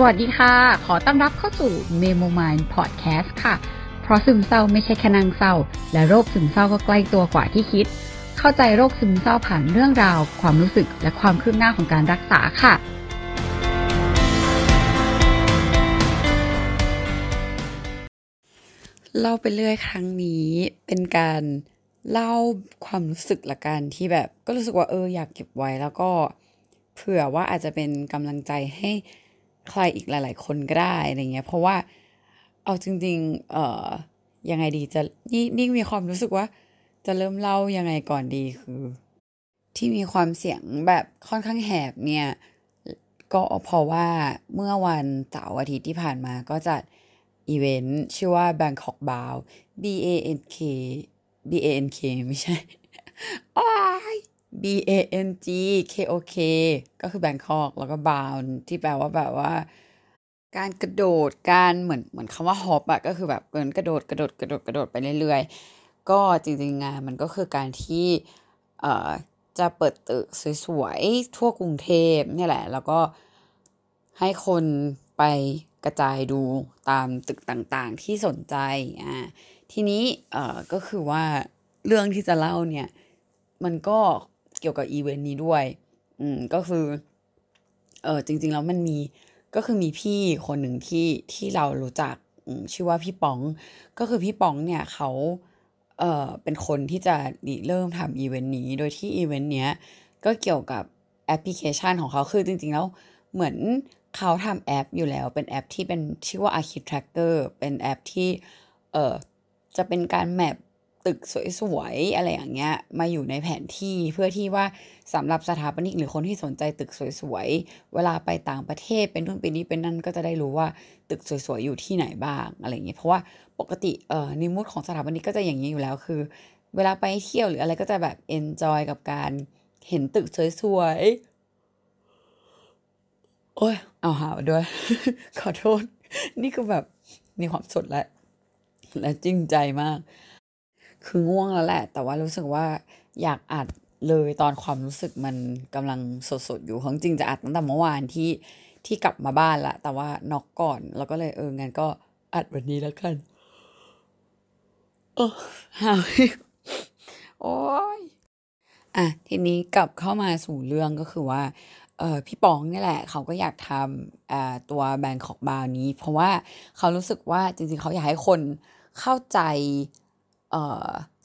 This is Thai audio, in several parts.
สวัสดีค่ะ ขอต้อนรับเข้าสู่ Memo Mind Podcast ค่ะ เพราะซึมเศร้าไม่ใช่แค่นางเศร้า และโรคซึมเศร้าก็ใกล้ตัวกว่าที่คิด เข้าใจโรคซึมเศร้าผ่านเรื่องราว ความรู้สึกและความคืบหน้าของการรักษาค่ะ เล่าไปเรื่อยครั้งนี้เป็นการเล่าความรู้สึกละกันที่แบบก็รู้สึกว่าเอออยากเก็บไว้แล้วก็เผื่อว่าอาจจะเป็นกำลังใจให้ ใครอีกหลาย ๆ คนก็ได้อะไรเงี้ย เพราะว่าเอาจริง ๆ เอ่อยังไงดีจะนี่นี่มีความรู้สึกว่า จะเริ่มเล่ายังไงก่อนดีคือ ที่มีความเสียงแบบค่อนข้างแหบเนี่ยก็เพราะว่าเมื่อวันเสาร์อาทิตย์ที่ผ่านมาก็จัดอีเวนต์ชื่อว่า Bangkok Bow B A N K B A N K ไม่ใช่อ้าย B A N G K O K ก็คือ Bangkok แล้วก็ Bound ที่แปลว่าแบบว่า การกระโดดการเหมือนเหมือนคำว่าฮอปอะก็คือแบบเกินกระโดดกระโดดกระโดดกระโดดไปเรื่อยๆ ก็จริงๆงานมันก็คือการที่เอ่อจะเปิดตึกสวยๆ ทั่วกรุงเทพเนี่ยแหละ แล้วก็ให้คนไปกระจายดูตามตึกต่างๆ ที่สนใจอ่าทีนี้เอ่อก็คือว่าเรื่องที่จะเล่าเนี่ย มันก็ เกี่ยวกับอีเวนต์นี้ด้วย อืมก็คือ เออจริง ๆ แล้วมันมีก็คือมีพี่คนหนึ่งที่ที่เรารู้จักชื่อว่าพี่ป๋อง ก็คือพี่ป๋องเนี่ยเขาเออเป็นคนที่จะเริ่มทำอีเวนต์นี้ โดยที่อีเวนต์เนี้ยก็เกี่ยวกับแอปพลิเคชันของเขาคือจริง ๆ แล้วเหมือนเขาทำแอปอยู่แล้วเป็นแอปที่เป็นชื่อว่า Archit Tracker เป็นแอปที่เออจะเป็นการ map ตึกสวยๆอะไรอย่างเงี้ยมาอยู่ในแผนที่เพื่อที่ว่าสำหรับสถาปนิกหรือคนที่สนใจตึกสวยๆเวลาไปต่างประเทศเป็นนู่นเป็นนี้เป็นนั่นก็จะได้รู้ว่าตึกสวยๆอยู่ที่ไหนบ้างอะไรอย่างเงี้ยเพราะว่าปกติเอ่อใน mood ของสถาปนิกก็จะอย่างนี้อยู่แล้วคือ เวลาไปเที่ยวหรืออะไรก็จะแบบ enjoy กับการเห็นตึกสวยๆโอ้ยเอาหาวด้วย ขอโทษ นี่คือแบบมีความสดและและจริงใจมาก คือง่วงแล้วแหละ แต่ว่ารู้สึกว่าอยากอัดเลยตอนความรู้สึกมันกำลังสดๆอยู่ของจริงจะอัดตั้งแต่เมื่อวานที่ที่กลับมาบ้านละ แต่ว่าน็อกก่อนแล้วก็เลยเอองั้นก็อัดวันนี้แล้วกัน โอ้หาวโอ้ยอะทีนี้กลับเข้ามาสู่เรื่องก็คือว่าเออพี่ปองนี่แหละ เขาก็อยากทำอ่าตัวแบงของบาวนี้ เพราะว่าเขารู้สึกว่าจริงๆ เขาอยากให้คนเข้าใจ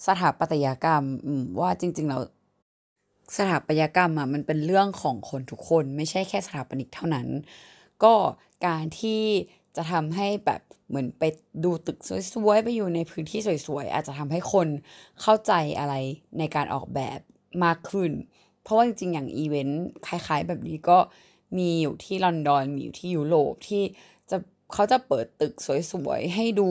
สถาปัตยกรรมว่าจริงๆแล้วสถาปัตยกรรมอะมันเป็นเรื่องของคนทุกคนไม่ใช่แค่สถาปนิกเท่านั้น ก็การที่จะทำให้แบบเหมือนไปดูตึกสวยๆไปอยู่ในพื้นที่สวยๆอาจจะทำให้คนเข้าใจอะไรในการออกแบบมากขึ้น เพราะว่าจริงๆอย่างอีเวนต์คล้าย ๆ แบบนี้ก็มีอยู่ที่ลอนดอนมีอยู่ที่ยุโรปที่จะเขาจะเปิดตึกสวยๆให้ดู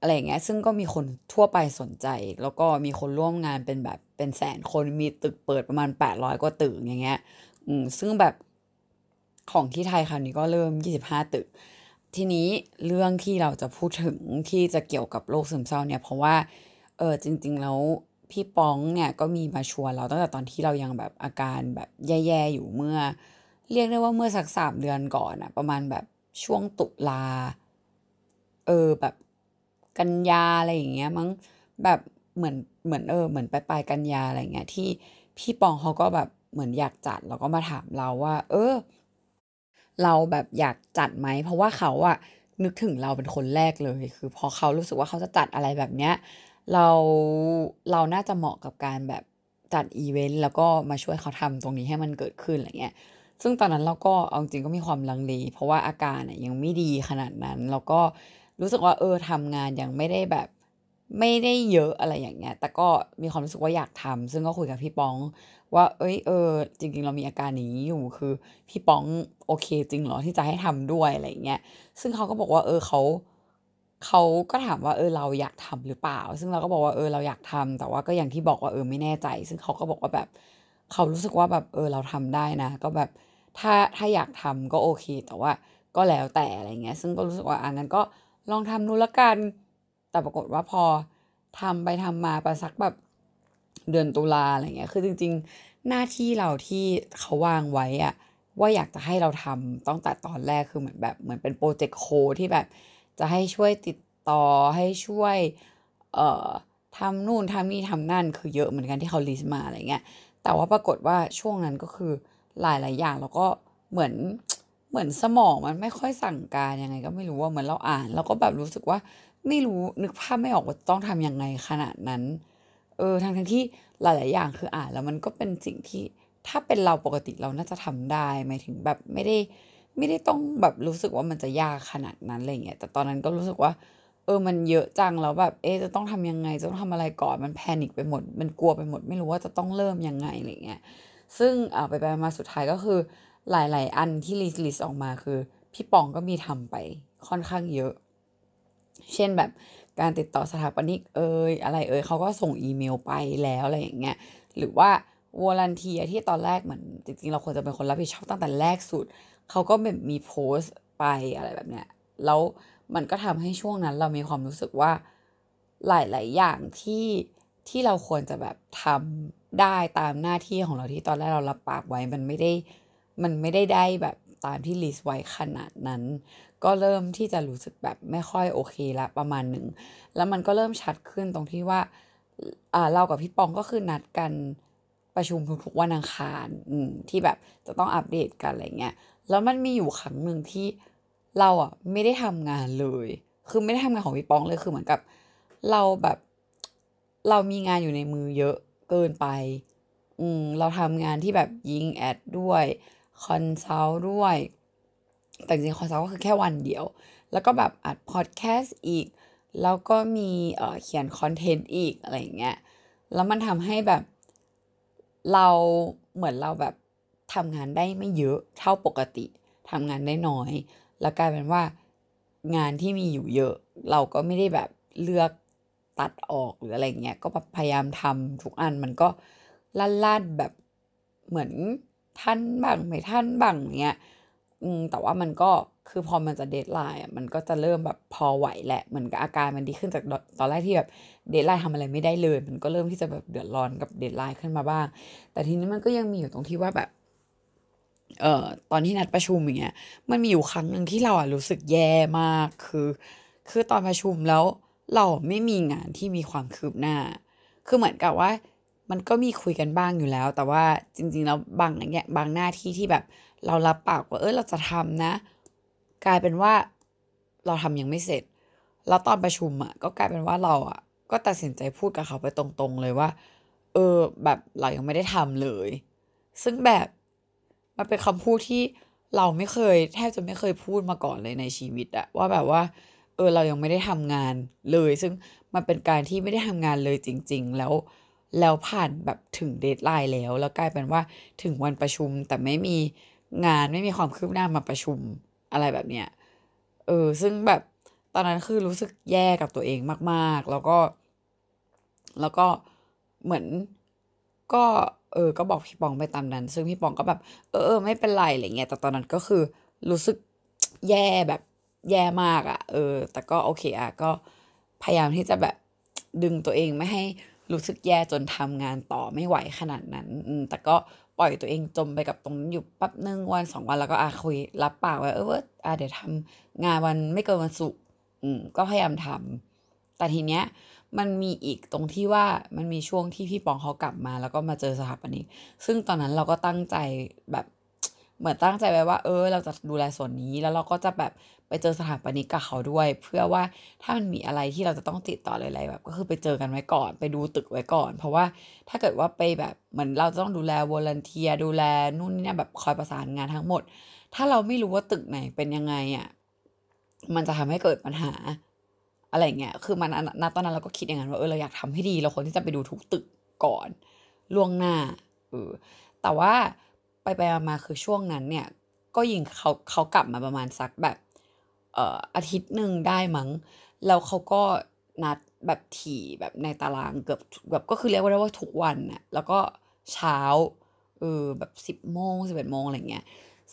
อะไรอย่างเงี้ยซึ่งก็มีคนทั่วไปสนใจ แล้วก็มีคนร่วมงานเป็นแบบเป็นแสนคนมีตึกเปิดประมาณ 800 กว่าตึกอย่างเงี้ยอืมซึ่งแบบของที่ไทยคราวนี้ก็เริ่ม 25 ตึก ทีนี้เรื่องที่เราจะพูดถึงที่จะเกี่ยวกับโรคซึมเศร้าเนี่ย เพราะว่าเออจริง ๆ แล้วพี่ป้องเนี่ยก็มีมาชวนเราตั้งแต่ตอนที่เรายังแบบอาการแบบแย่ๆอยู่เมื่อ เรียกได้ว่าเมื่อสักสามเดือนก่อนอะประมาณแบบช่วงตุลาเออแบบ กันยาอะไรอย่างเงี้ยมั้งแบบเหมือนเหมือนเออเหมือนปลายปลายกันยาอะไรเงี้ยที่พี่ปองเขาก็แบบเหมือนอยากจัดแล้วก็มาถามเราว่า เออ เราแบบอยากจัดไหมเพราะว่าเขาอะนึกถึงเราเป็นคนแรกเลย คือพอเขารู้สึกว่าเขาจะจัดอะไรแบบเนี้ยเราเราน่าจะเหมาะกับการแบบจัดอีเวนต์แล้วก็มาช่วยเขาทำตรงนี้ให้มันเกิดขึ้นอะไรเงี้ย ซึ่งตอนนั้นเราก็เอาจริงก็มีความลังเลเพราะว่าอาการน่ะยังไม่ดีขนาดนั้น แล้วก็ รู้สึกว่าเออทำงานยังไม่ได้แบบไม่ได้เยอะอะไรอย่างเงี้ย แต่ก็มีความรู้สึกว่าอยากทำซึ่งก็คุยกับพี่ป้อง ว่า เอ้ย เออ จริง ๆ เรามีอาการนี้อยู่ คือพี่ป้องโอเคจริงเหรอที่จะให้ทำด้วยอะไรอย่างเงี้ย ซึ่งเขาก็บอกว่า เออเขาเขาก็ถามว่า เออ เราอยากทำหรือเปล่า ซึ่งเราก็บอกว่า เออ เราอยากทำแต่ว่าก็อย่างที่บอกว่า เออ ไม่แน่ใจ ซึ่งเขาก็บอกว่าแบบ เขารู้สึกว่าแบบ เออ เราทำได้นะ ก็แบบ ถ้า ถ้าอยากทำก็โอเค แต่ว่า ก็แล้วแต่อะไรเงี้ย ซึ่งก็รู้สึกว่าอะงั้นก็ ลองทำดูละกัน แต่ปรากฏว่าพอทำไปทำมาประสักแบบเดือนตุลาอะไรเงี้ย คือจริง ๆ หน้าที่เราที่เขาวางไว้อะว่าอยากจะให้เราทำตั้งแต่ตอนแรกคือเหมือนแบบเหมือนเป็นโปรเจกต์โคที่แบบ จะให้ช่วยติดต่อให้ช่วย เอ่อทำนู่นทำนี่ทำนั่นคือเยอะเหมือนกันที่เขาลิสต์มาอะไรเงี้ย แต่ว่าปรากฏว่าช่วงนั้นก็คือหลายๆอย่างแล้วก็เหมือน เหมือนสมองมันไม่ค่อยสั่งการยังไง ก็ไม่รู้ว่าเหมือนเราอ่านแล้วก็แบบรู้สึกว่าไม่รู้นึกภาพไม่ออกว่าต้องทำยังไงขนาดนั้น เออทั้งทั้งที่หลาย ๆ อย่างคืออ่านแล้วมันก็เป็นสิ่งที่ถ้าเป็นเราปกติเราน่าจะทำได้หมายถึงแบบไม่ได้ ไม่ได้ต้องแบบรู้สึกว่ามันจะยากขนาดนั้นอะไรเงี้ยแต่ตอนนั้นก็รู้สึกว่า เออมันเยอะจังแล้วแบบ เอ๊จะต้องทำยังไงจะต้องทำอะไรก่อนมันแพนิคไปหมด มันกลัวไปหมด ไม่รู้ว่าจะต้องเริ่มยังไงอะไรเงี้ยซึ่งอ่าไปไปมาสุดท้ายก็คือ หลาย ๆ อันที่ list list ออกมาคือ พี่ปองก็มีทำไปค่อนข้างเยอะ เช่นแบบการติดต่อสถาปนิกเอยอะไรเอยเขาก็ส่งอีเมลไปแล้วอะไรอย่างเงี้ยหรือว่า volunteer ที่ตอนแรกเหมือนจริง ๆ เราควรจะเป็นคนรับผิดชอบตั้งแต่แรกสุด เขาก็แบบมีโพสต์ไปอะไรแบบเนี้ยแล้วมันก็ทำให้ช่วงนั้นเรามีความรู้สึกว่าหลาย ๆ อย่างที่ที่เราควรจะแบบทำได้ตามหน้าที่ของเราที่ตอนแรกเรารับปากไว้มันไม่ได้ มันไม่ได้ได้แบบตามที่ลิสต์ไว้ขนาดนั้น ก็เริ่มที่จะรู้สึกแบบไม่ค่อยโอเคละประมาณหนึ่ง แล้วมันก็เริ่มชัดขึ้นตรงที่ว่าอ่าเรากับพี่ปองก็คือนัดกันประชุมทุกๆวันอังคารอืที่แบบจะต้องอัปเดตกันอะไรเงี้ย แล้วมันมีอยู่ครั้งหนึ่งที่เราอะไม่ได้ทำงานเลย คือไม่ได้ทำงานของพี่ปองเลยคือเหมือนกับ เราแบบเรามีงานอยู่ในมือเยอะเกินไป อืมเราทำงานที่แบบยิง ad ด้วย consult ด้วย แต่จริง consult ก็คือแค่วันเดียว แล้วก็แบบอัดพอดแคสต์อีก แล้วก็มีเขียนคอนเทนต์อีกอะไรอย่างเงี้ย แล้วมันทำให้แบบเราเหมือนเราแบบทำงานได้ไม่เยอะเท่าปกติทำงานได้น้อย แล้วกลายเป็นว่างานที่มีอยู่เยอะ เราก็ไม่ได้แบบเลือกตัดออกหรืออะไรเงี้ย ก็แบบพยายามทำทุกอันมันก็ลั่นๆแบบเหมือน ท่านบ้างไม่ท่านบ้างเงี้ยอืมแต่ว่ามันก็คือพอมันจะ deadline มันก็จะเริ่มแบบพอไหวแหละเหมือนกับอาการมันดีขึ้นจากตอนแรกที่แบบ deadline ทำอะไรไม่ได้เลย มันก็เริ่มที่จะแบบเดือดร้อนกับ deadline ขึ้นมาบ้าง แต่ทีนี้มันก็ยังมีอยู่ตรงที่ว่าแบบเอ่อตอนที่นัดประชุมอย่างเงี้ยมันมีอยู่ครั้งหนึ่งที่เราอะรู้สึกแย่มากคือ คือตอนประชุมแล้วเราไม่มีงานที่มีความคืบหน้า คือเหมือนกับว่า มันก็มีคุยกันบ้างอยู่แล้ว แต่ว่าจริงๆแล้วบางอย่างบางหน้าที่ที่แบบ เรารับปากว่าเออเราจะทำนะ กลายเป็นว่าเราทำยังไม่เสร็จ แล้วตอนประชุมอะก็กลายเป็นว่าเราอะก็ตัดสินใจพูดกับเขาไปตรงๆเลยว่า เออแบบเรายังไม่ได้ทำเลย ซึ่งแบบมันเป็นคำพูดที่เราไม่เคย แทบจะไม่เคยพูดมาก่อนเลยในชีวิตอะว่าแบบว่า เออเรายังไม่ได้ทำงานเลย ซึ่งมันเป็นการที่ไม่ได้ทำงานเลยจริง ๆ แล้ว แล้วผ่านแบบถึงเดทไลน์แล้ว แล้วกลายเป็นว่าถึงวันประชุมแต่ไม่มีงานไม่มีความคืบหน้ามาประชุมอะไรแบบเนี้ยเออซึ่งแบบตอนนั้นคือรู้สึกแย่กับตัวเองมาก ๆ แล้วก็ แล้วก็เหมือนก็เออ ก็บอกพี่ปองไปตามนั้น ซึ่งพี่ปองก็แบบ เออเออไม่เป็นไรอะไรเงี้ย แต่ตอนนั้นก็คือรู้สึกแย่แบบแย่มากอะ่ะ เออ แต่ก็โอเคอะ่ะ ก็พยายามที่จะแบบดึงตัวเองไม่ให้ รู้สึกแย่จนทำงานต่อไม่ไหวขนาดนั้นแต่ก็ปล่อยตัวเองจมไปกับตรงนั้นอยู่แป๊บนึงวันสองวันแล้วก็อาคุยรับปากไว้เอออ่าเดี๋ยวทำงานวันไม่เกินวันศุกร์ก็พยายามทำแต่ทีเนี้ยมันมีอีกตรงที่ว่ามันมีช่วงที่พี่ปองเขากลับมา แล้วก็มาเจอสถาปนิก ซึ่งตอนนั้นเราก็ตั้งใจแบบ เหมือนตั้งใจไว้ว่า เออ เราจะดูแลส่วนนี้ แล้วเราก็จะแบบไปเจอสถาปนิกกับเขาด้วย เพื่อว่าถ้ามันมีอะไรที่เราจะต้องติดต่ออะไรแบบ ก็คือไปเจอกันไว้ก่อน ไปดูตึกไว้ก่อน เพราะว่าถ้าเกิดว่าไปแบบเหมือนเราจะต้องดูแลวอลันเทียดูแลนู่นนี่แบบคอยประสานงานทั้งหมด ถ้าเราไม่รู้ว่าตึกไหนเป็นยังไงอะมันจะทำให้เกิดปัญหา อะไรเงี้ย คือมันณตอนนั้นเราก็คิดอย่างนั้นว่าเออเราอยากทำให้ดี เราควรที่จะไปดูทุกตึกก่อน ล่วงหน้าเออแต่ว่า ไปไปมาคือช่วงนั้นเนี่ย ก็ยิงเขาเขากลับมาประมาณสักแบบเอ่ออาทิตย์หนึ่งได้มั้ง แล้วเขาก็นัดแบบถี่แบบในตารางเกือบแบบก็คือเรียกว่าได้ว่าทุกวันน่ะแล้วก็เช้าเออแบบสิบโมงสิบเอ็ดโมงอะไรเงี้ย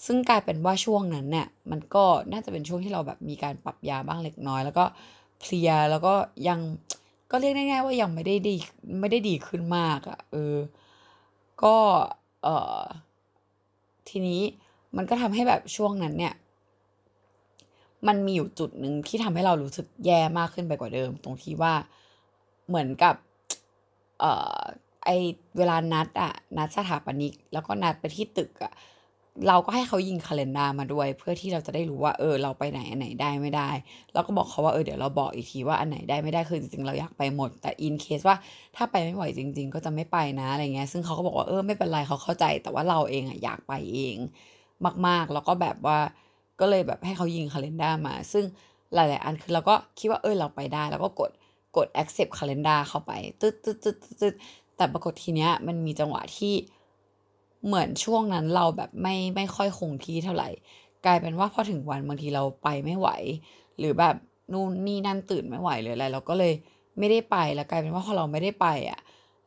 ซึ่งกลายเป็นว่าช่วงนั้นเนี่ยมันก็น่าจะเป็นช่วงที่เราแบบมีการปรับยาบ้างเล็กน้อย แล้วก็เพลียแล้วก็ยังก็เรียกง่ายๆว่ายังไม่ได้ดีไม่ได้ดีขึ้นมากอะ่ะเออก็เออ ทีนี้มันก็ทำให้แบบช่วงนั้นเนี่ย มันมีอยู่จุดหนึ่งที่ทำให้เรารู้สึกแย่มากขึ้นไปกว่าเดิม ตรงที่ว่าเหมือนกับ เอ่อไอเวลานัดอะนัดสถาปนิก แล้วก็นัดไปที่ตึกอะ เราก็ให้เขายิงคาล endar มาด้วย เพื่อที่เราจะได้รู้ว่าเออเราไปไหนอันไหนได้ไม่ได้แล้วก็บอกเขาว่าเออเดี๋ยวเราบอกอีกทีว่าอันไหนได้ไม่ได้คือจริงๆเราอยากไปหมด แต่อินเคสว่าถ้าไปไม่ไหวจริง ๆ ก็จะไม่ไปนะอะไรเงี้ยซึ่งเขาก็บอกว่าเออไม่เป็นไรเขาเข้าใจ แต่ว่าเราเองอะอยากไปเองมากๆ แล้วก็แบบว่าก็เลยแบบให้เขายิงคาล endar มา ซึ่งหลายๆอันคือเราก็คิดว่าเออเราไปได้ แล้วก็กดกด accept calendar เข้าไปตึ๊ดตึ๊ดตึ๊ดตึ๊ดแต่ปรากฏทีเนี้ยมันมีจังหวะที่ เหมือนช่วงนั้นเราแบบไม่ไม่ค่อยคงที่เท่าไหร่ กลายเป็นว่าพอถึงวันบางทีเราไปไม่ไหว หรือแบบนู่นนี่นั่นตื่นไม่ไหวหรืออะไรเราก็เลยไม่ได้ไปแล้วกลายเป็นว่าพอเราไม่ได้ไปอะ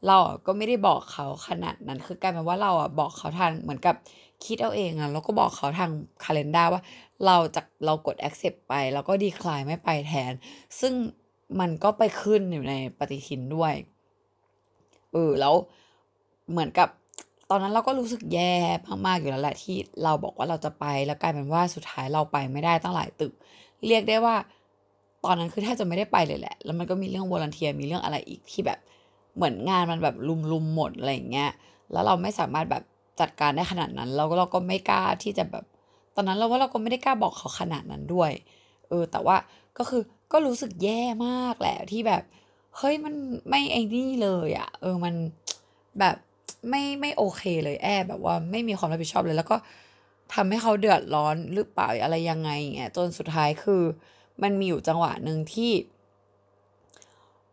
เราก็ไม่ได้บอกเขาขนาดนั้นคือกลายเป็นว่าเราอะบอกเขาทางเหมือนกับคิดเอาเองอะแล้วก็บอกเขาทางคาล endar ว่าเราจะเรากด accept ไป แล้วก็ decline ไม่ไปแทน ซึ่งมันก็ไปขึ้นอยู่ในปฏิทินด้วยเออแล้วเหมือนกับ ตอนนั้นเราก็รู้สึกแย่มากๆอยู่แล้วแหละที่เราบอกว่าเราจะไปแล้วกลายเป็นว่าสุดท้ายเราไปไม่ได้ตั้งหลายตึก เรียกได้ว่า ตอนนั้นคือแทบจะไม่ได้ไปเลยแหละ แล้วมันก็มีเรื่องวอลันเทียมีเรื่องอะไรอีกที่แบบเหมือนงานมันแบบลุมๆหมดอะไรอย่างเงี้ยแล้วเราไม่สามารถแบบจัดการได้ขนาดนั้นเราก็เราก็ไม่กล้าที่จะแบบ ตอนนั้นเราว่าเราก็ไม่ได้กล้าบอกเขาขนาดนั้นด้วย เออ แต่ว่าก็คือก็รู้สึกแย่มากแหละที่แบบ เฮ้ยมันไม่ไอ้นี่เลยอะ่ะ เออมันแบบ ไม่ไม่โอเคเลยแอบแบบว่าไม่มีความรับผิดชอบเลย แล้วก็ทำให้เขาเดือดร้อนหรือเปล่าอะไรยังไงเงี้ยจนสุดท้ายคือ มันมีอยู่จังหวะหนึ่งที่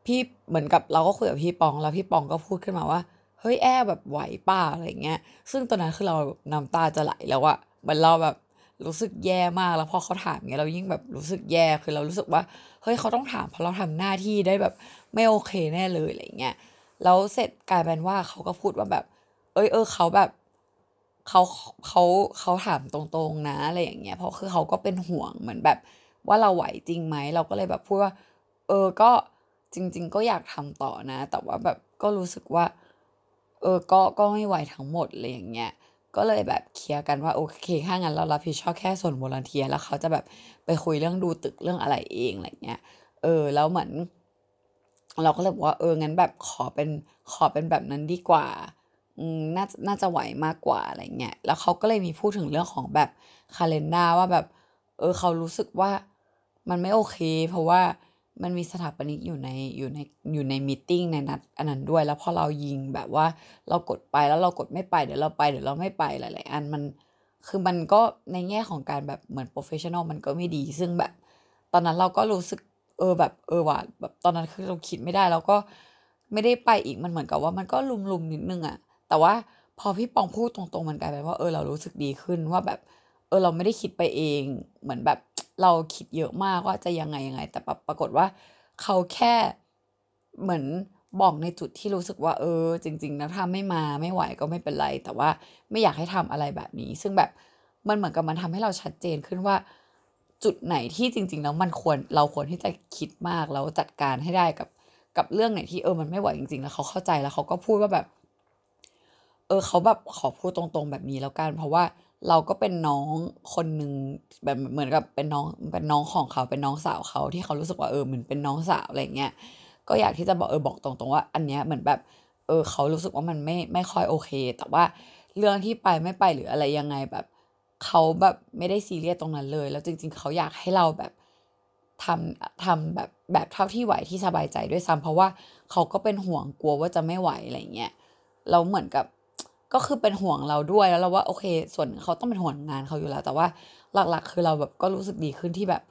พี่เหมือนกับเราก็คุยกับพี่ปองแล้วพี่ปองก็พูดขึ้นมาว่าเฮ้ยแอบแบบไหวป่าอะไรเงี้ย ซึ่งตอนนั้นคือเราน้ำตาจะไหลแล้วอะเหมือนเราแบบรู้สึกแย่มากแล้วพอเขาถามเงี้ยเรายิ่งแบบรู้สึกแย่คือเรารู้สึกว่าเฮ้ยเขาต้องถามเพราะเราทำหน้าที่ได้แบบไม่โอเคแน่เลยอะไรเงี้ย แล้วเสร็จกลายเป็นว่าเขาก็พูดว่าแบบ เอ้ยเออเขาแบบเขาเขาเขาถามตรงๆนะอะไรอย่างเงี้ยเพราะคือเขาก็เป็นห่วงเหมือนแบบ ว่าเราไหวจริงไหมเราก็เลยแบบพูดว่า เออก็จริง ๆ ก็อยากทำต่อนะ แต่ว่าแบบก็รู้สึกว่า เออก็ก็ไม่ไหวทั้งหมดเลยอย่างเงี้ยก็เลยแบบเคลียร์กันว่าโอเคถ้างั้นเรารับผิดชอบแค่ส่วนวอลันเทียแล้วเขาจะแบบไปคุยเรื่องดูตึกเรื่องอะไรเองอะไรเงี้ยเออแล้วเหมือน เราก็เลยบอกว่าเอองั้นแบบขอเป็นขอเป็นแบบนั้นดีกว่าอืมน่าน่าจะไหวมากกว่าอะไรเงี้ย แล้วเขาก็เลยมีพูดถึงเรื่องของแบบcalendar ว่าแบบ เออเขารู้สึกว่ามันไม่โอเค เพราะว่ามันมีสถาปนิกอยู่ในอยู่ในอยู่ใน meeting ในนัดอันนั้นด้วย แล้วพอเรายิงแบบว่าเรากดไปแล้วเรากดไม่ไปเดี๋ยวเราไปเดี๋ยวเราไม่ไปหลายๆอันมันคือมันก็ในแง่ของการแบบเหมือน professional มันก็ไม่ดี ซึ่งแบบตอนนั้นเราก็รู้สึก เออแบบเออว่ะแบบตอนนั้นคือเราคิดไม่ได้แล้วก็ไม่ได้ไปอีกมันเหมือนกับว่ามันก็ลนๆนิดนึงอะแต่ว่าพอพี่ปองพูดตรงๆมันกลายเป็นว่าเออเรารู้สึกดีขึ้นว่าแบบ เออเราไม่ได้คิดไปเอง เหมือนแบบเราคิดเยอะมากว่าจะยังไงยังไง แต่ปรากฏว่าเขาแค่เหมือนบอกในจุดที่รู้สึกว่าเออ จริงๆนะถ้าไม่มาไม่ไหวก็ไม่เป็นไร แต่ว่าไม่อยากให้ทำอะไรแบบนี้ ซึ่งแบบมันเหมือนกับมันทำให้เราชัดเจนขึ้นว่า จุดไหนที่จริง ๆ แล้วมันควรเราควรที่จะคิดมากแล้วจัดการให้ได้กับกับเรื่องไหนที่เออมันไม่ไหวจริง ๆ แล้วเขาเข้าใจแล้วเขาก็พูดว่าแบบ เออเขาแบบขอพูดตรงๆแบบนี้แล้วกัน เพราะว่าเราก็เป็นน้องคนหนึ่งแบบเหมือนกับเป็นน้องเป็นน้องของเขาเป็นน้องสาวเขาที่เขารู้สึกว่าเออเหมือนเป็นน้องสาวอะไรเงี้ยก็อยากที่จะบอกเออบอกตรงๆว่า อันเนี้ยเหมือนแบบเออเขารู้สึกว่ามันไม่ไม่ค่อยโอเค แต่ว่าเรื่องที่ไปไม่ไปหรืออะไรยังไงแบบ เขาแบบไม่ได้ซีเรียสตรงนั้นเลย แล้วจริง ๆ เขาอยากให้เราแบบทำทำแบบแบบเท่าที่ไหวที่สบายใจด้วยซ้ำเพราะว่าเขาก็เป็นห่วงกลัวว่าจะไม่ไหวอะไรเงี้ยเราเหมือนกับก็คือเป็นห่วงเราด้วยแล้วเราว่าโอเค ส่วนเขาต้องเป็นห่วงงานเขาอยู่แล้ว แต่ว่าหลักๆ คือเราแบบก็รู้สึกดีขึ้นที่แบบ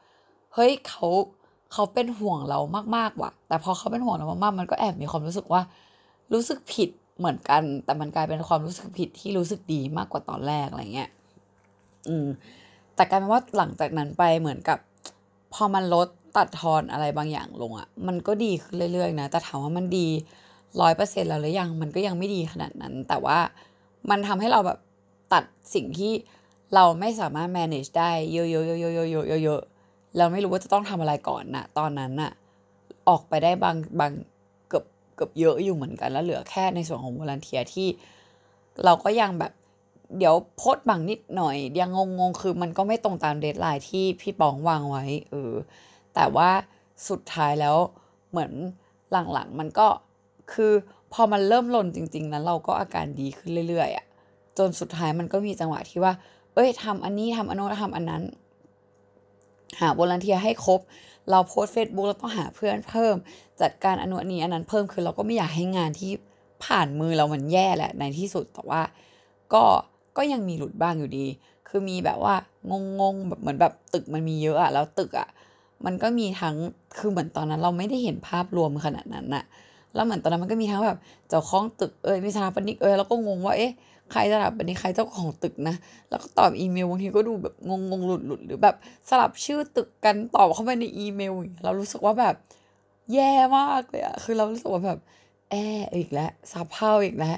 เฮ้ยเขาเขาเป็นห่วงเรามากๆว่ะ แต่พอเขาเป็นห่วงเรามากๆมันก็แอบมีความรู้สึกว่า รู้สึกผิดเหมือนกัน แต่มันกลายเป็นความรู้สึกผิดที่รู้สึกดีมากกว่าตอนแรกอะไรเงี้ย อืมแต่กลายเป็นว่าหลังจากนั้นไปเหมือนกับ พอมันลดตัดทอนอะไรบางอย่างลงอะ่ะ มันก็ดีขึ้นเรื่อยๆนะ แต่ถามว่ามันดีร้อยเปอร์เซ็นต์แล้วหรือยัง มันก็ยังไม่ดีขนาดนั้น แต่ว่ามันทำให้เราแบบตัดสิ่งที่เราไม่สามารถ manage ได้เยอะๆๆๆๆๆเราไม่รู้ว่าจะต้องทำอะไรก่อนนะตอนนั้นน่ะ ออกไปได้บางบางเกือบเกือบเยอะอยู่เหมือนกัน แล้วเหลือแค่ในส่วนของวอลันเทียที่ เราก็ยังแบบ เดี๋ยวโพสต์บ้างนิดหน่อย ยังงงๆ คือมันก็ไม่ตรงตาม deadline ที่พี่ปองวางไว้เออแต่ว่าสุดท้ายแล้วเหมือนหลังๆ มันก็คือพอมันเริ่มลนจริง ๆ นั้นเราก็อาการดีขึ้นเรื่อยๆอะ่ะจนสุดท้ายมันก็มีจังหวะที่ว่า เอ้ยทำอันนี้ทำอันโน้นทำอันนั้น หา volunteer ให้ครบ เราโพสต์เฟซบุ๊กเราต้องหาเพื่อนเพิ่ม จัดการอันนี้อันนั้นเพิ่มคือเราก็ไม่อยากให้งานที่ผ่านมือเรามันแย่แหละในที่สุดแต่ว่าก็ ก็ยังมีหลุดบ้างอยู่ดี คือมีแบบว่างงๆแบบเหมือนแบบตึกมันมีเยอะอะแล้วตึกอะมันก็มีทั้งคือเหมือนตอนนั้นเราไม่ได้เห็นภาพรวมขนาดนั้นอะแล้วเหมือนตอนนั้นมันก็มีทั้งแบบเจ้าของตึกเอ้ยมีสถาปนิกเอ้ยแล้วก็งงว่าเอ๊ะใครสถาปนิกใครเจ้าของตึกนะ แล้วก็ตอบอีเมลบางทีก็ดูแบบงงงหลุดหลุดหรือแบบสลับชื่อตึกกันตอบเข้าไปในอีเมลเรารู้สึกว่าแบบแย่มากเลยอะคือเรารู้สึกว่าแบบแออีกแล้วซาเพาอีกแล้ว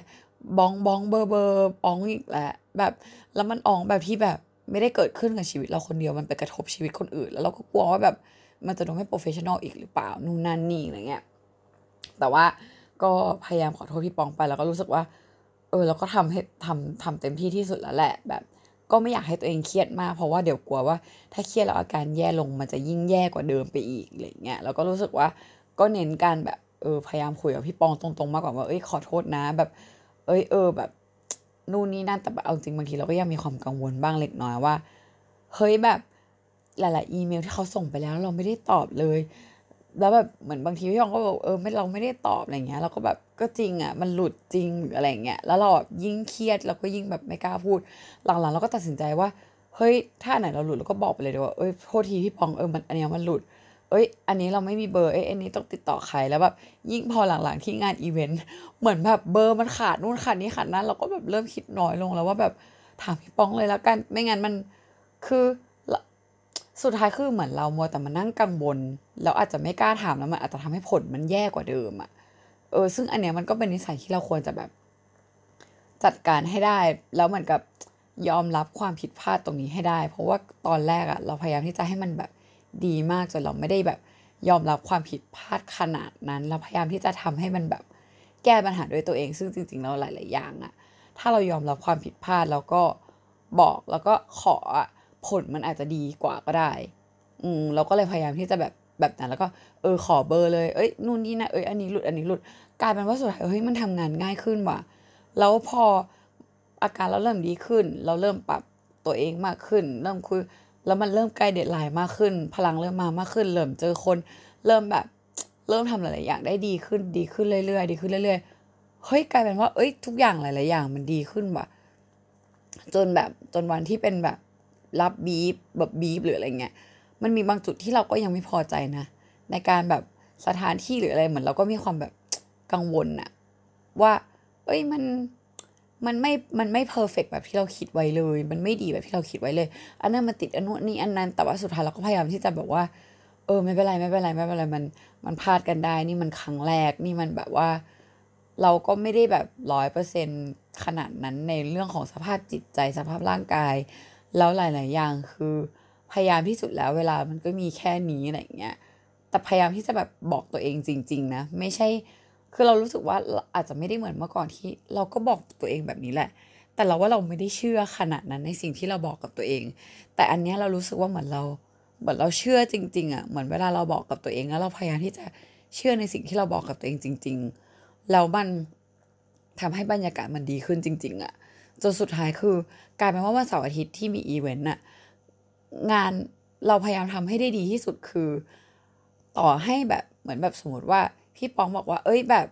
บ้องบ้องเบอร์เบอร์บองอีกแหล้วแบบแล้วมันอองแบบที่แบบไม่ได้เกิดขึ้นกับชีวิตเราคนเดียวมันไปกระทบชีวิตคนอื่น แล้วเราก็กลัวว่าแบบมันจะทำให้โปรเฟชชั่นอลอีกหรือเปล่านู่นนั่นนี่อะไรเงี้ยแต่ว่าก็พยายามขอโทษพี่ปองไปแล้วก็รู้สึกว่า เออแล้วก็ทำให้ทำทำเต็มที่ที่สุดแล้วแหละ แบบ ก็ไม่อยากให้ตัวเองเครียดมากเพราะว่าเดี๋ยวกลัวว่า ถ้าเครียดแล้วอาการแย่ลงมันจะยิ่งแย่กว่าเดิมไปอีกอะไรเงี้ยแล้วก็รู้สึกว่าก็เน้นการแบบเออพยายามคุยกับพี่ปองตรงๆมากกว่าว่าเอ้ยขอโทษนะแบบ เอ้ยเออแบบนู่นนี่นั่นแต่เอาจริงบางทีเราก็ยังมีความกังวลบ้างเล็กน้อยว่า เฮ้ยแบบหลายๆอีเมลที่เขาส่งไปแล้วเราไม่ได้ตอบเลย แล้วแบบเหมือนบางทีพี่ยองก็บอกเออไม่เราไม่ได้ตอบอะไรเงี้ยเราก็แบบก็จริงอะมันหลุดจริงหรืออะไรเงี้ยแล้วเราแบบยิ่งเครียดเราก็ยิ่งแบบไม่กล้าพูด หลังๆเราก็ตัดสินใจว่า เฮ้ยถ้าไหนเราหลุดเราก็บอกไปเลยดีว่าเอ้ยโทษทีพี่ปองเออมันอันนี้มันหลุด เอ้ย อันนี้เราไม่มีเบอร์ เอ้ย อันนี้ต้องติดต่อใคร แล้วแบบยิ่งพอหลังๆที่งานอีเวนต์ เหมือนแบบเบอร์มันขาดนู่นขาดนี่ขาดนั้น เราก็แบบเริ่มคิดน้อยลงแล้วว่าแบบถามพี่ป้องเลยแล้วกัน ไม่งั้นมันคือสุดท้ายคือเหมือนเรามัวแต่มานั่งกังวลแล้วอาจจะไม่กล้าถามแล้วมันอาจจะทำให้ผลมันแย่กว่าเดิมอะ่ะ เออ ซึ่งอันเนี้ยมันก็เป็นนิสัยที่เราควรจะแบบ จัดการให้ได้ แล้วเหมือนกับยอมรับความผิดพลาดตรงนี้ให้ได้ เพราะว่าตอนแรกอะ่ะ เราพยายามที่จะให้มันแบบ ดีมากจนเราไม่ได้แบบยอมรับความผิดพลาดขนาดนั้น เราพยายามที่จะทำให้มันแบบแก้ปัญหาด้วยตัวเอง ซึ่งจริงๆแล้วหลาย ๆ อย่างอะถ้าเรายอมรับความผิดพลาดแล้วก็บอกแล้วก็ขออะผลมันอาจจะดีกว่าก็ได้ อืมเราก็เลยพยายามที่จะแบบแบบนั้นแล้วก็เออขอเบอร์เลยเอ้ยนู่นนี่นะเอ้ยอันนี้หลุดอันนี้หลุดกลายเป็นว่าสุดท้ายเฮ้ยมันทำงานง่ายขึ้นว่ะแล้วพออาการเราเริ่มดีขึ้น เราเริ่มปรับตัวเองมากขึ้น เริ่มคุย แล้วมันเริ่มใกล้ deadline มากขึ้น พลังเริ่มมามากขึ้น เริ่มเจอคน เริ่มแบบ เริ่มทำหลายๆอย่างได้ดีขึ้น ดีขึ้นเรื่อยๆ ดีขึ้นเรื่อยๆ เฮ้ยกลายเป็นว่า เอ้ย ทุกอย่างหลายๆอย่างมันดีขึ้นว่ะ จนแบบจนวันที่เป็นแบบรับบีฟแบบบีฟหรืออะไรเงี้ย มันมีบางจุดที่เราก็ยังไม่พอใจนะ ในการแบบสถานที่หรืออะไรเหมือนเราก็มีความแบบกังวลอะว่า เอ้ยมัน มันไม่ มันไม่เพอร์เฟกแบบที่เราคิดไว้เลย มันไม่ดีแบบที่เราคิดไว้เลย อันนั้นมันติดอันนู้นนี่อันนั้น แต่ว่าสุดท้ายเราก็พยายามที่จะแบบว่า เออไม่เป็นไรไม่เป็นไรไม่เป็นไรมัน มันพลาดกันได้ นี่มันครั้งแรก นี่มันแบบว่า เราก็ไม่ได้แบบร้อยเปอร์เซ็นขนาดนั้นในเรื่องของสภาพจิตใจสภาพร่างกาย แล้วหลาย ๆ อย่างคือพยายามที่สุดแล้วเวลามันก็มีแค่นี้อะไรเงี้ย แต่พยายามที่จะแบบบอกตัวเองจริง ๆ นะ ไม่ใช่ คือเรารู้สึกว่าอาจจะไม่ได้เหมือนเมื่อก่อนที่ เราก็บอกตัวเองแบบนี้แหละ แต่เราว่าเราไม่ได้เชื่อขนาดนั้นในสิ่งที่เราบอกกับตัวเอง แต่อันนี้เรารู้สึกว่าเหมือนเราเหมือนเราเชื่อจริง ๆอะ่ะเหมือนเวลาเราบอกกับตัวเองแล้วเราพยายามที่จะเชื่อในสิ่งที่เราบอกกับตัวเองจริง ๆ แล้วมันทำให้บรรยากาศมันดีขึ้นจริง ๆอะ่ะจนสุดท้ายคือกลายเป็นว่าวันเสาร์อาทิตย์ที่มีอีเวนต์น่ะงานเราพยายามทำให้ได้ดีที่สุดคือ ต่อให้แบบเหมือนแบบสมมติว่า พี่ปองบอกว่า เอ้ยแบบ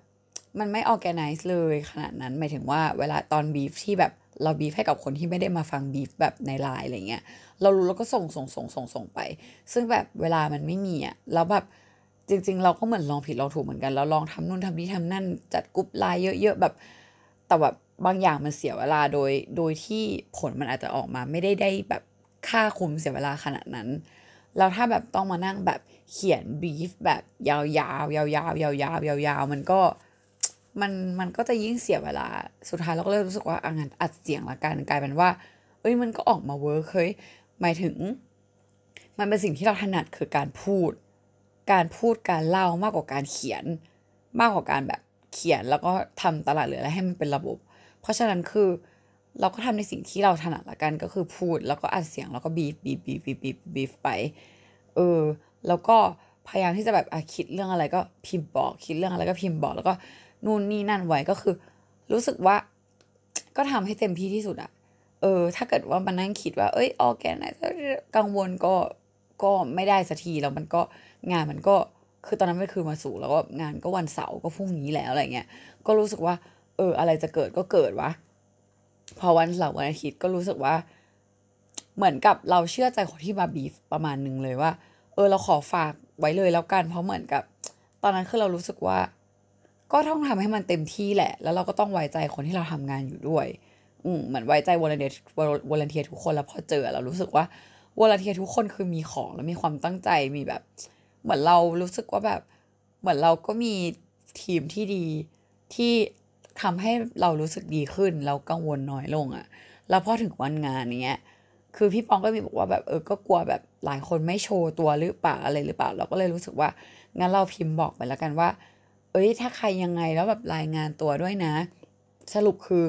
มันไม่ organize เลยขนาดนั้นหมายถึงว่าเวลาตอนบีฟที่แบบเราบีฟให้กับคนที่ไม่ได้มาฟังบีฟแบบในไลน์อะไรเงี้ยเรารู้แล้วก็ส่งส่งส่งส่งส่งไป ซึ่งแบบเวลามันไม่มีอะแล้วแบบจริง ๆ เราก็เหมือนลองผิดลองถูกเหมือนกัน เราลองทำนู่นทำนี่ทำนั่นจัดกรุ๊ปไลน์เยอะๆแบบแต่แบบบางอย่างมันเสียเวลาโดยโดยที่ผลมันอาจจะออกมาไม่ได้ได้แบบค่าคุ้มเสียเวลาขนาดนั้น แล้วถ้าแบบต้องมานั่งแบบเขียนบีฟแบบยาวๆยาวๆยาวๆยาวๆยาวๆมันก็มันมันก็จะยิ่งเสียเวลาสุดท้ายเราก็เลยรู้สึกว่าอะงั้นอัดเสียงละกันกลายเป็นว่า เอ้ยมันก็ออกมา work เฮ้ยหมายถึง มันเป็นสิ่งที่เราถนัดคือการพูด การพูดการเล่ามากกว่าการเขียน มากกว่าการแบบเขียนแล้วก็ทำตลาดหรืออะไรให้มันเป็นระบบ เพราะฉะนั้นคือ เราก็ทำในสิ่งที่เราถนัดละกันก็คือพูด แล้วก็อัดเสียงแล้วก็บีบบีบบีบบีบบีบบีบไป เออ แล้วก็พยายามที่จะแบบอคิดเรื่องอะไรก็พิมพ์บอก คิดเรื่องอะไรก็พิมพ์บอก แล้วก็นู่นนี่นั่นไว้ก็คือ รู้สึกว่าก็ทำให้เต็มที่ที่สุดอะเออ ถ้าเกิดว่ามันนั่งคิดว่า เอ้ยออแกนไหนกังวลก็ก็ไม่ได้สักทีแล้วมันก็งานมันก็คือตอนนั้นไม่คือมาสู่แล้วก็งานก็วันเสาร์ก็พรุ่งนี้แล้วอะไรเงี้ยก็รู้สึกว่า เออ อะไรจะเกิดก็เกิดวะ พอวันเสาร์วันอาทิตย์ก็รู้สึกว่า เหมือนกับเราเชื่อใจคนที่มาบีฟประมาณหนึ่งเลยว่า เออเราขอฝากไว้เลยแล้วกัน เพราะเหมือนกับ ตอนนั้นคือเรารู้สึกว่า ก็ต้องทำให้มันเต็มที่แหละ แล้วเราก็ต้องไว้ใจคนที่เราทำงานอยู่ด้วย อืมเหมือนไว้ใจ volunteer volunteer ทุกคนแล้วพอเจอเรารู้สึกว่า volunteer ทุกคนคือมีของแล้วมีความตั้งใจมีแบบ เหมือนเรารู้สึกว่าแบบ เหมือนเราก็มีทีมที่ดีที่ ทำให้เรารู้สึกดีขึ้นเรากังวลน้อยลงอะ่ะ แล้วพอถึงวันงานเนี้ย คือพี่ปองก็มีบอกว่าแบบเออก็กลัวแบบหลายคนไม่โชว์ตัวหรือเปล่าอะไรหรือเปล่า เราก็เลยรู้สึกว่างั้นเราพิมพ์บอกไปแล้วกันว่า เอ้ยถ้าใครยังไงแล้วแบบรายงานตัวด้วยนะ สรุปคือ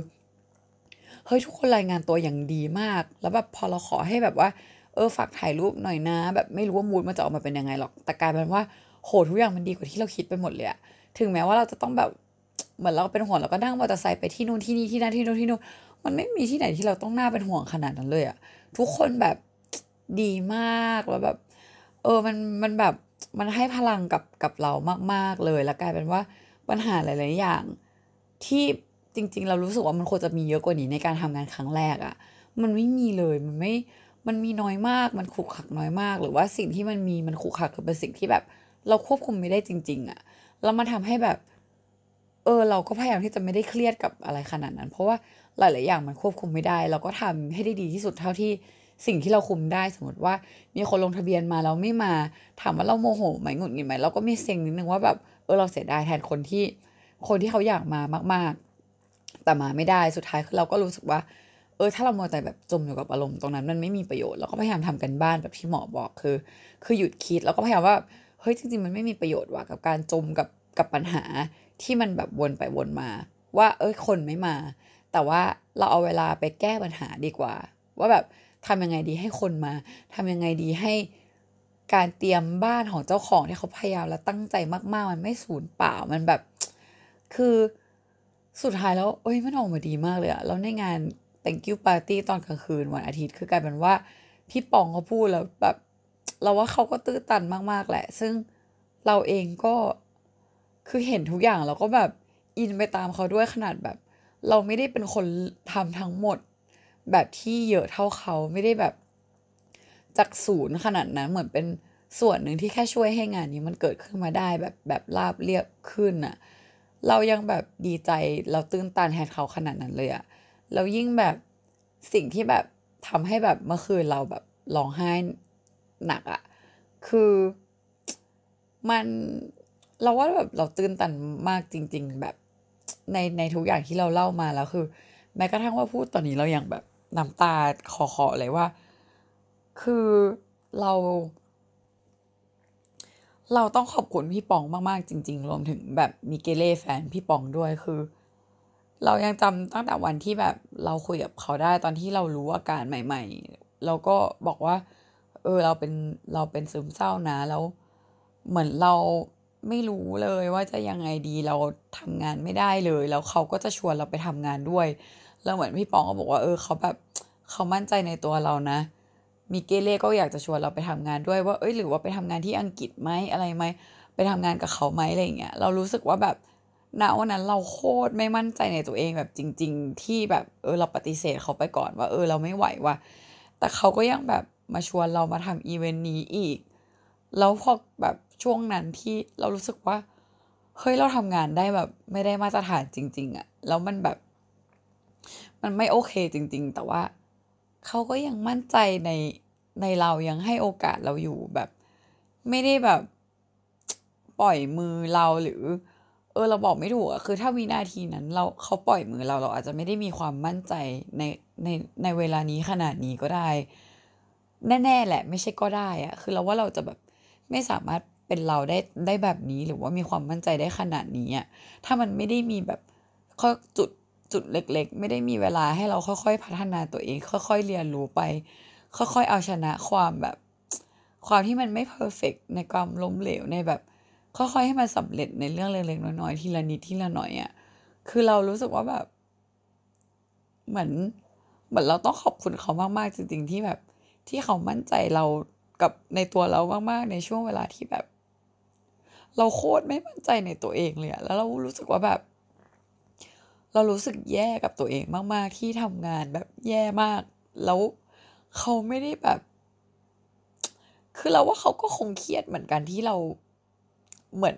เฮ้ยทุกคนรายงานตัวอย่างดีมาก แล้วแบบพอเราขอให้แบบว่า เออฝากถ่ายรูปหน่อยนะ แบบไม่รู้ว่ามูดมันจะออกมาเป็นยังไงหรอกแต่กลายเป็นว่าโหทุกอย่างมันดีกว่าที่เราคิดไปหมดเลยอะถึงแม้ว่าเราจะต้องแบบ เหมือนเราเป็นห่วงเราก็นั่งมอเตอร์ไซค์ไปที่นู่นที่นี่ที่นั่นที่นู่นที่นู่นมันไม่มีที่ไหนที่เราต้องน่าเป็นห่วงขนาดนั้นเลยอะทุกคนแบบดีมากแล้วแบบ เออมันมันแบบมันให้พลังกับกับเรามาก ๆเลยแล้วกลายเป็นว่าปัญหาหลาย ๆ อย่าง ที่จริง ๆ เรารู้สึกว่ามันควรจะมีเยอะกว่านี้ในการทำงานครั้งแรกอะมันไม่มีเลยมันไม่มันมีน้อยมากมันขุกขักน้อยมาก หรือว่าสิ่งที่มันมีมันขุกขักคือเป็นสิ่งที่แบบ เราควบคุมไม่ได้จริง ๆอะแล้วมันทำให้แบบ เออเราก็พยายามที่จะไม่ได้เครียดกับอะไรขนาดนั้น เพราะว่าหลาย ๆ อย่างมันควบคุมไม่ได้ เราก็ทำให้ได้ดีที่สุดเท่าที่สิ่งที่เราคุมได้สมมติว่า มีคนลงทะเบียนมาแล้วไม่มาถามว่าเราโมโหไหมหงุดหงิดไหมเราก็มีเซ็งนิดนึงว่าแบบเออเราเสียดายแทนคนที่ คนที่เขาอยากมามาก ๆ แต่มาไม่ได้สุดท้ายคือเราก็รู้สึกว่า เออถ้าเราโมแต่แบบจมอยู่กับอารมณ์ตรงนั้นมันไม่มีประโยชน์เราก็พยายามทำกันบ้านแบบที่หมอบอกคือ คือหยุดคิดแล้วก็พยายามว่าเฮ้ยจริง ๆ มันไม่มีประโยชน์ว่ะกับการจมกับกับปัญหา ที่มันแบบวนไปวนมา ว่า เอ้ยคนไม่มา แต่ว่าเราเอาเวลาไปแก้ปัญหาดีกว่า ว่าแบบทำยังไงดีให้คนมาทำยังไงดีให้การเตรียมบ้านของเจ้าของที่เขาพยายามและตั้งใจมากๆ มันไม่สูญเปล่ามันแบบ คือสุดท้ายแล้วเอ้ยมันออกมาดีมากเลยอะแล้วในงาน thank you party ตอนกลางคืนวันอาทิตย์คือกลายเป็นว่า พี่ปองเขาพูดแล้วแบบ เราว่าเขาก็ตื้อตันมากๆแหละ ซึ่งเราเองก็ คือเห็นทุกอย่างเราก็แบบอินไปตามเขาด้วยขนาดแบบ เราไม่ได้เป็นคนทำทั้งหมด แบบที่เยอะเท่าเขาไม่ได้แบบจากศูนย์ขนาดนั้นเหมือนเป็นส่วนหนึ่งที่แค่ช่วยให้งานนี้มันเกิดขึ้นมาได้แบบแบบราบเรียบขึ้นอะเรายังแบบดีใจเราตื้นตันแทนเขาขนาดนั้นเลยอะเรายิ่งแบบสิ่งที่แบบทำให้แบบเมื่อคืนเราแบบร้องไห้หนักอะคือมัน เราว่าแบบเราตื้นตันมากจริง ๆ แบบในในทุกอย่างที่เราเล่ามาแล้วคือ แม้กระทั่งว่าพูดตอนนี้เรายังแบบน้ำตาคอๆเลยว่า คือเรา เราต้องขอบคุณพี่ปองมากๆ จริง ๆ รวมถึงแบบมิเกเล่แฟนพี่ปองด้วยคือ เรายังจำตั้งแต่วันที่แบบเราคุยกับเขาได้ตอนที่เรารู้อาการใหม่ ๆ เราก็บอกว่า เออเราเป็นเราเป็นซึมเศร้านะแล้วเหมือนเรา ไม่รู้เลยว่าจะยังไงดีเราทำงานไม่ได้เลย แล้วเขาก็จะชวนเราไปทำงานด้วย แล้วเหมือนพี่ปองก็บอกว่าเออเขาแบบเขามั่นใจในตัวเรานะ มีเกเล่ก็อยากจะชวนเราไปทำงานด้วยว่าเอ้ยหรือว่าไปทำงานที่อังกฤษไหมอะไรไหมไปทำงานกับเขาไหมอะไรเงี้ยเรารู้สึกว่าแบบณวันนั้นเราโคตรไม่มั่นใจในตัวเองแบบจริง ๆ ที่แบบเออเราปฏิเสธเขาไปก่อนว่า เออเราไม่ไหวว่ะแต่เขาก็ยังแบบมาชวนเรามาทำอีเวนต์นี้อีก แล้วพอแบบช่วงนั้นที่เรารู้สึกว่าเฮ้ยเราทำงานได้แบบไม่ได้มาตรฐานจริง ๆอะแล้วมันแบบ มันไม่โอเคจริง ๆ แต่ว่าเขาก็ยังมั่นใจในในเรายังให้โอกาสเราอยู่แบบ ไม่ได้แบบ ปล่อยมือเราหรือ เออเราบอกไม่ถูกอะคือถ้าวินาทีนั้น เราเขาปล่อยมือเราเราอาจจะไม่ได้มีความมั่นใจในในในเวลานี้ขนาดนี้ก็ได้ แน่ๆแหละ ไม่ใช่ก็ได้อะคือเราว่าเราจะแบบ ไม่สามารถเป็นเราได้ได้แบบนี้หรือว่ามีความมั่นใจได้ขนาดนี้อะถ้ามันไม่ได้มีแบบข้อจุดจุดเล็ก ๆ ไม่ได้มีเวลาให้เราค่อยๆ พัฒนาตัวเอง ค่อย ๆ เรียนรู้ไป ค่อยๆ เอาชนะความแบบ ความที่มันไม่เพอร์เฟกในความล้มเหลวในแบบ ค่อยๆ ให้มันสำเร็จในเรื่องเล็กๆน้อยๆทีละนิดทีละหน่อยอะ่ะคือเรารู้สึกว่าแบบ เหมือนเหมือนเราต้องขอบคุณเขามากๆจริงๆที่แบบ ที่เขามั่นใจเรา กับในตัวเรามากๆ ในช่วงเวลาที่แบบ เราโคตรไม่มั่นใจในตัวเองเลยอะแล้วเรารู้สึกว่าแบบ เรารู้สึกแย่กับตัวเองมาก ๆ ที่ทำงานแบบแย่มาก แล้วเขาไม่ได้แบบ คือเราว่าเขาก็คงเครียดเหมือนกันที่เราเหมือน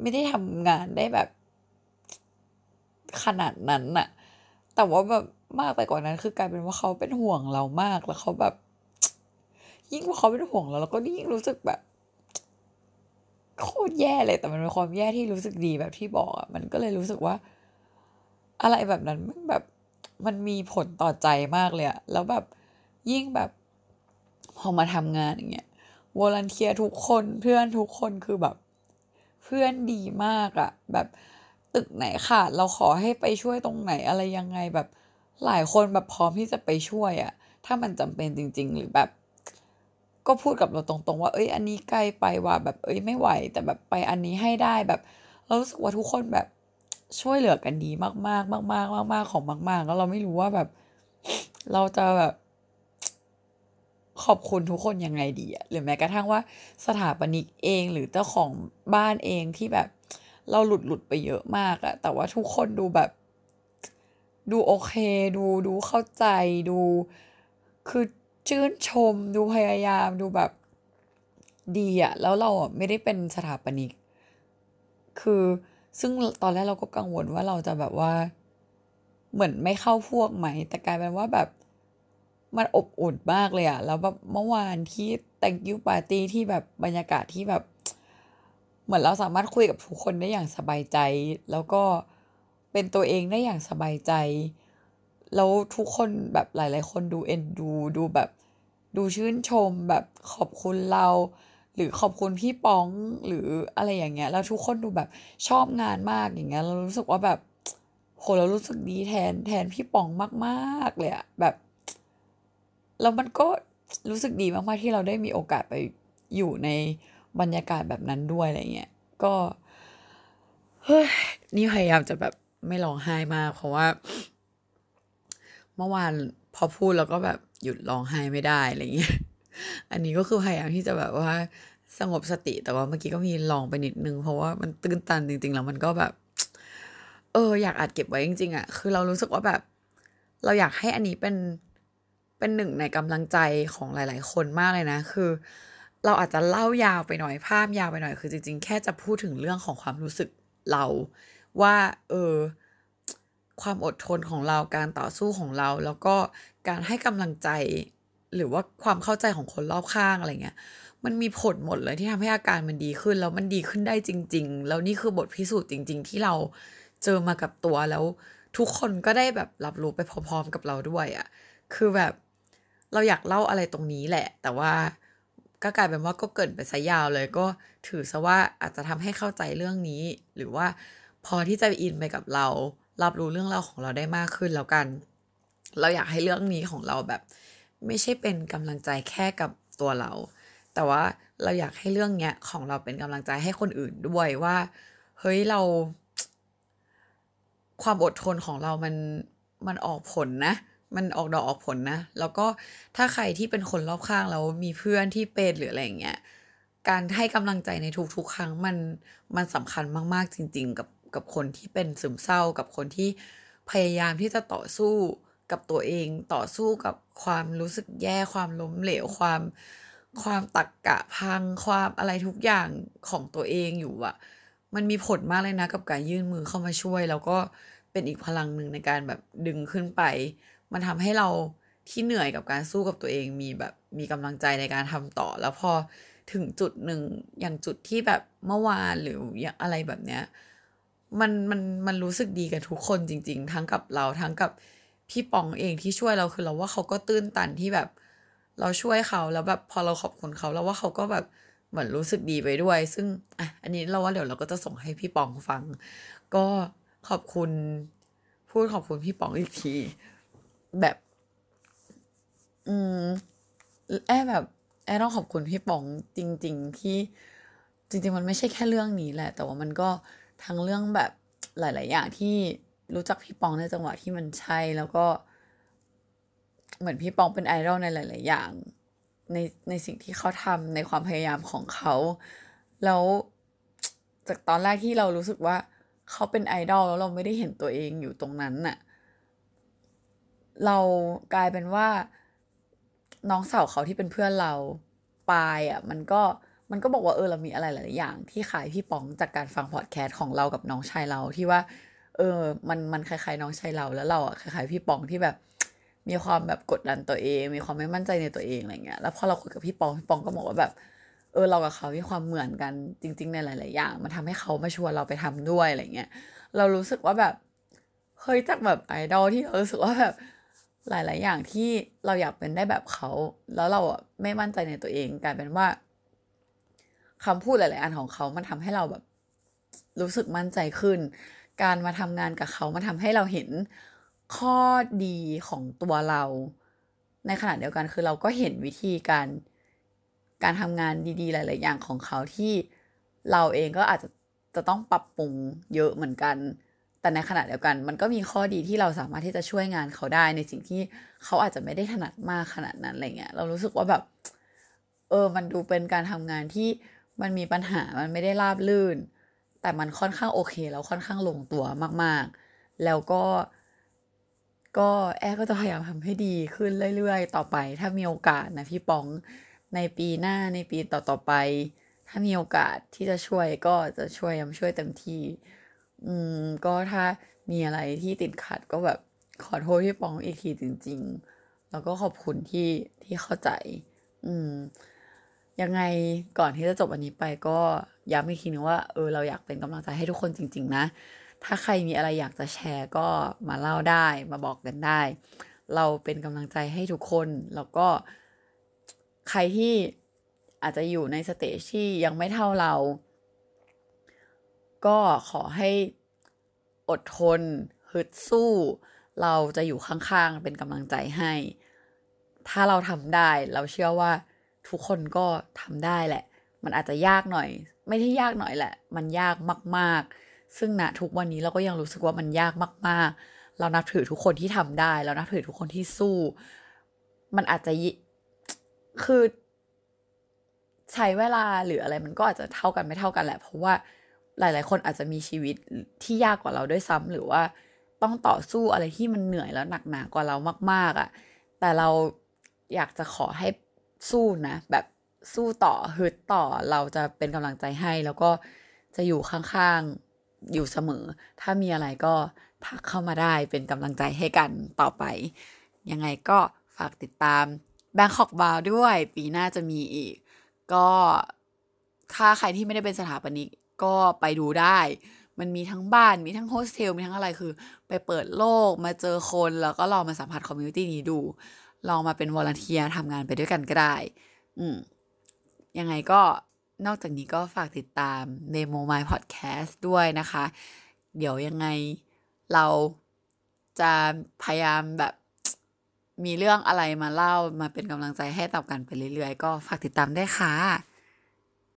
ไม่ได้ทำงานได้แบบ ขนาดนั้นน่ะ แต่ว่าแบบมากไปกว่านั้นคือกลายเป็นว่าเขาเป็นห่วงเรามากแล้วเขาแบบ ยิ่งพอเขาเป็นห่วงเราเราก็ยิ่งรู้สึกแบบโคตรแย่เลยแต่มันเป็นความแย่ที่รู้สึกดีแบบที่บอกอะมันก็เลยรู้สึกว่า อะไรแบบนั้นมันแบบมันมีผลต่อใจมากเลยอะแล้วแบบยิ่งแบบพอมาทำงานอย่างเงี้ยวอลันเทียทุกคนเพื่อนทุกคนคือแบบ เพื่อนดีมากอะแบบตึกไหนขาดเราขอให้ไปช่วยตรงไหนอะไรยังไงแบบหลายคนแบบพร้อมที่จะไปช่วยอะถ้ามันจำเป็นจริง ๆ หรือแบบ ก็พูดกับเราตรงๆ ว่า เอ้ย อันนี้ใกลไปว่าแบบเอ้ยไม่ไหว แต่แบบไปอันนี้ให้ได้แบบ เรารู้สึกว่าทุกคนแบบช่วยเหลือกันดีมากๆ มากๆมากๆของมาก ๆ แล้วเราไม่รู้ว่าแบบ เราจะแบบ ขอบคุณทุกคนยังไงดีอะหรือแม้กระทั่งว่าสถาปนิกเองหรือเจ้าของบ้านเองที่แบบ เราหลุดหลุดไปเยอะมากอะแต่ว่าทุกคนดูแบบ ดูโอเค ดูดูเข้าใจดูคือ ชื่นชมดูพยายามดูแบบดีอะแล้วเราอะไม่ได้เป็นสถาปนิก คือซึ่งตอนแรกเราก็กังวลว่าเราจะแบบว่า เหมือนไม่เข้าพวกไหม แต่กลายเป็นว่าแบบมันอบอุ่นมากเลยอะแล้วแบบเมื่อวานที่ thank you party ที่แบบบรรยากาศที่แบบ เหมือนเราสามารถคุยกับทุกคนได้อย่างสบายใจ แล้วก็เป็นตัวเองได้อย่างสบายใจ แล้วทุกคนแบบหลาย ๆ คนดูเอ็นดูดูแบบดูชื่นชมแบบขอบคุณเรา หรือขอบคุณพี่ป๋องหรืออะไรอย่างเงี้ย แล้วทุกคนดูแบบชอบงานมากอย่างเงี้ยเรารู้สึกว่าแบบโหเรารู้สึกดีแทนแทนพี่ป๋องมากๆเลยอะแบบแล้วมันก็รู้สึกดีมากๆที่เราได้มีโอกาสไปอยู่ในบรรยากาศแบบนั้นด้วยอะไรเงี้ยก็เฮ้ยนี่พยายามจะแบบไม่ร้องไห้มากเพราะว่า เมื่อวานพอพูดแล้วก็แบบหยุดร้องไห้ไม่ได้อะไรเงี้ย อันนี้ก็คือพยายามที่จะแบบว่าสงบสติแต่ว่าเมื่อกี้ก็มีลองไปนิดนึง เพราะว่ามันตื้นตันจริง ๆ แล้วมันก็แบบ เออ อยากอัดเก็บไว้จริง ๆอะคือเรารู้สึกว่าแบบ เราอยากให้อันนี้เป็นเป็นหนึ่งในกำลังใจของหลาย ๆ คนมากเลยนะ คือ เราอาจจะเล่ายาวไปหน่อยภาพยาวไปหน่อยคือจริง ๆ แค่จะพูดถึงเรื่องของความรู้สึกเราว่า เออ ความอดทนของเราการต่อสู้ของเรา แล้วก็การให้กำลังใจ หรือว่าความเข้าใจของคนรอบข้างอะไรเงี้ยมันมีผลหมดเลยที่ทำให้อาการมันดีขึ้น แล้วมันดีขึ้นได้จริง ๆ แล้วนี่คือบทพิสูจน์จริง ๆ ที่เราเจอมากับตัวแล้วทุกคนก็ได้แบบรับรู้ไปพร้อมๆกับเราด้วยอะ่ะคือแบบเราอยากเล่าอะไรตรงนี้แหละ แต่ว่าก็กลายเป็นว่าก็เกินไปซะยาวเลยก็ถือซะว่าอาจจะทำให้เข้าใจเรื่องนี้ หรือว่าพอที่จะอินไปกับเรา รับรู้เรื่องราวของเราได้มากขึ้นแล้วกัน เราอยากให้เรื่องนี้ของเราแบบ ไม่ใช่เป็นกำลังใจแค่กับตัวเรา แต่ว่าเราอยากให้เรื่องเนี้ยของเราเป็นกำลังใจให้คนอื่นด้วยว่าเฮ้ยเรา ความอดทนของเรามันมันออกผลนะ มันออกดอกออกผลนะ แล้วก็ถ้าใครที่เป็นคนรอบข้างแล้วมีเพื่อนที่เป็นหรืออะไรอย่างเงี้ยการให้กำลังใจในทุกๆครั้งมันมันสำคัญมากๆจริง ๆ กับ กับคนที่เป็นซึมเศร้า กับคนที่พยายามที่จะต่อสู้กับตัวเองต่อสู้กับความรู้สึกแย่ความล้มเหลวความความตักกะพังความอะไรทุกอย่างของตัวเองอยู่อะมันมีผลมากเลยนะกับการยื่นมือเข้ามาช่วย แล้วก็เป็นอีกพลังหนึ่งในการแบบดึงขึ้นไป มันทำให้เราที่เหนื่อยกับการสู้กับตัวเองมีแบบมีกำลังใจในการทำต่อ แล้วพอถึงจุดหนึ่งอย่างจุดที่แบบเมื่อวานหรืออย่างอะไรแบบเนี้ย มันมันมันรู้สึกดีกับทุกคนจริง ๆ ทั้งกับเราทั้งกับพี่ปองเองที่ช่วยเราคือเราว่าเขาก็ตื้นตันที่แบบ เราช่วยเขาแล้วแบบพอเราขอบคุณเขาแล้วว่าเขาก็แบบเหมือนรู้สึกดีไปด้วย ซึ่งอะอันนี้เราว่าเดี๋ยวเราก็จะส่งให้พี่ปองฟัง ก็ขอบคุณ พูดขอบคุณพี่ป๋องอีกที แบบ อืมแอบแบบ แอบต้องขอบคุณพี่ป๋องจริง ๆ ที่จริง ๆ มันไม่ใช่แค่เรื่องนี้แหละ แต่ว่ามันก็ ทั้งเรื่องแบบหลาย ๆ อย่างที่รู้จักพี่ปองในจังหวะที่มันใช่แล้วก็ เหมือนพี่ปองเป็นไอดอลในหลาย ๆ อย่าง ในในสิ่งที่เขาทำในความพยายามของเขาแล้วจากตอนแรกที่เรารู้สึกว่าเขาเป็นไอดอลแล้วเราไม่ได้เห็นตัวเองอยู่ตรงนั้นน่ะ เรากลายเป็นว่า น้องสาวเขาที่เป็นเพื่อนเราปายอะ มันก็ มันก็บอกว่าเออเรามีอะไรหลายอย่าง ที่ขายพี่ป๋องจากการฟังพอดแคสต์ของเรากับน้องชายเราที่ว่า เออ มันมันคล้ายๆน้องชายเราแล้วเราอะคล้ายๆพี่ป๋องที่แบบ มีความแบบกดดันตัวเอง มีความไม่มั่นใจในตัวเองอะไรเงี้ยแล้วพอเราคุยกับพี่ปองพี่ปองก็บอกว่าแบบ เออเรากับเขามีความเหมือนกันจริง ๆ ในหลาย ๆ อย่าง มันทำให้เขามาชวนเราไปทำด้วยอะไรเงี้ยเรารู้สึกว่าแบบเฮ้ยจากแบบไอดอลที่เรารู้สึกว่าแบบหลาย ๆ อย่างที่เราอยากเป็นได้แบบเขา แล้วเราอะไม่มั่นใจในตัวเองกลายเป็นว่า คำพูดหลาย ๆ อันของเขามันทำให้เราแบบ รู้สึกมั่นใจขึ้น การมาทำงานกับเขามันทำให้เราเห็นข้อดีของตัวเรา ในขณะเดียวกันคือเราก็เห็นวิธีการการทำงานดีๆ หลาย ๆ อย่างของเขาที่เราเองก็อาจจะจะต้องปรับปรุงเยอะเหมือนกัน แต่ในขณะเดียวกัน มันก็มีข้อดีที่เราสามารถที่จะช่วยงานเขาได้ในสิ่งที่เขาอาจจะไม่ได้ถนัดมากขนาดนั้นอะไรเงี้ย เรารู้สึกว่าแบบ เออ มันดูเป็นการทำงานที่ มันมีปัญหามันไม่ได้ราบลื่น แต่มันค่อนข้างโอเคแล้วค่อนข้างลงตัวมากๆ แล้วก็ ก็แอก็จะพยายามทำให้ดีขึ้นเรื่อยๆ ต่อไป ถ้ามีโอกาสนะพี่ป๋องในปีหน้าในปีต่อๆไป ถ้ามีโอกาสที่จะช่วยก็จะช่วยยำช่วยเต็มที่ อืมก็ถ้ามีอะไรที่ติดขัดก็แบบขอโทษพี่ป๋องอีกทีจริง ๆ แล้วก็ขอบคุณที่ที่เข้าใจ อืม ยังไงก่อนที่จะจบวันนี้ไปก็ย้ำอีกทีนึงว่าเออเราอยากเป็นกำลังใจให้ทุกคนจริง ๆ นะ ถ้าใครมีอะไรอยากจะแชร์ก็มาเล่าได้มาบอกกันได้ เราเป็นกำลังใจให้ทุกคนแล้วก็ใครที่อาจจะอยู่ในสเตจที่ยังไม่เท่าเรา ก็ขอให้อดทนฮึดสู้ เราจะอยู่ข้างๆ เป็นกำลังใจให้ ถ้าเราทำได้เราเชื่อว่า ทุกคนก็ทำได้แหละ มันอาจจะยากหน่อย ไม่ได้ยากหน่อยแหละ มันยากมาก ๆ ซึ่งณทุกวันนี้เราก็ยังรู้สึกว่ามันยากมาก ๆ เรานับถือทุกคนที่ทำได้ เรานับถือทุกคนที่สู้ มันอาจจะคือ ใช้เวลาหรืออะไรมันก็อาจจะเท่ากันไม่เท่ากันแหละ เพราะว่าหลาย ๆ คนอาจจะมีชีวิตที่ยากกว่าเราด้วยซ้ำหรือว่าต้องต่อสู้อะไรที่มันเหนื่อยแล้วหนักหนากว่าเรามาก ๆอะ่ะ แต่เราอยากจะขอให้ สู้นะแบบสู้ต่อฮึดต่อเราจะเป็นกำลังใจให้ แล้วก็จะอยู่ข้างๆอยู่เสมอ ถ้ามีอะไรก็ทักเข้ามาได้เป็นกำลังใจให้กันต่อไป ยังไงก็ฝากติดตามแบงคอกบาวด้วย ปีหน้าจะมีอีก ก็ถ้าใครที่ไม่ได้เป็นสถาปนิกก็ไปดูได้ มันมีทั้งบ้านมีทั้งโฮสเทลมีทั้งอะไรคือ ไปเปิดโลกมาเจอคนแล้วก็ลองมาสัมผัส community นี้ดู ลองมาเป็น volunteer ทำงานไปด้วยกันก็ได้ อืมยังไงก็นอกจากนี้ก็ฝากติดตาม Nemo My Podcast ด้วยนะคะ เดี๋ยวยังไงเราจะพยายามแบบมีเรื่องอะไรมาเล่ามาเป็นกำลังใจให้ต่อกันไปเรื่อยๆ ก็ฝากติดตามได้ค่ะ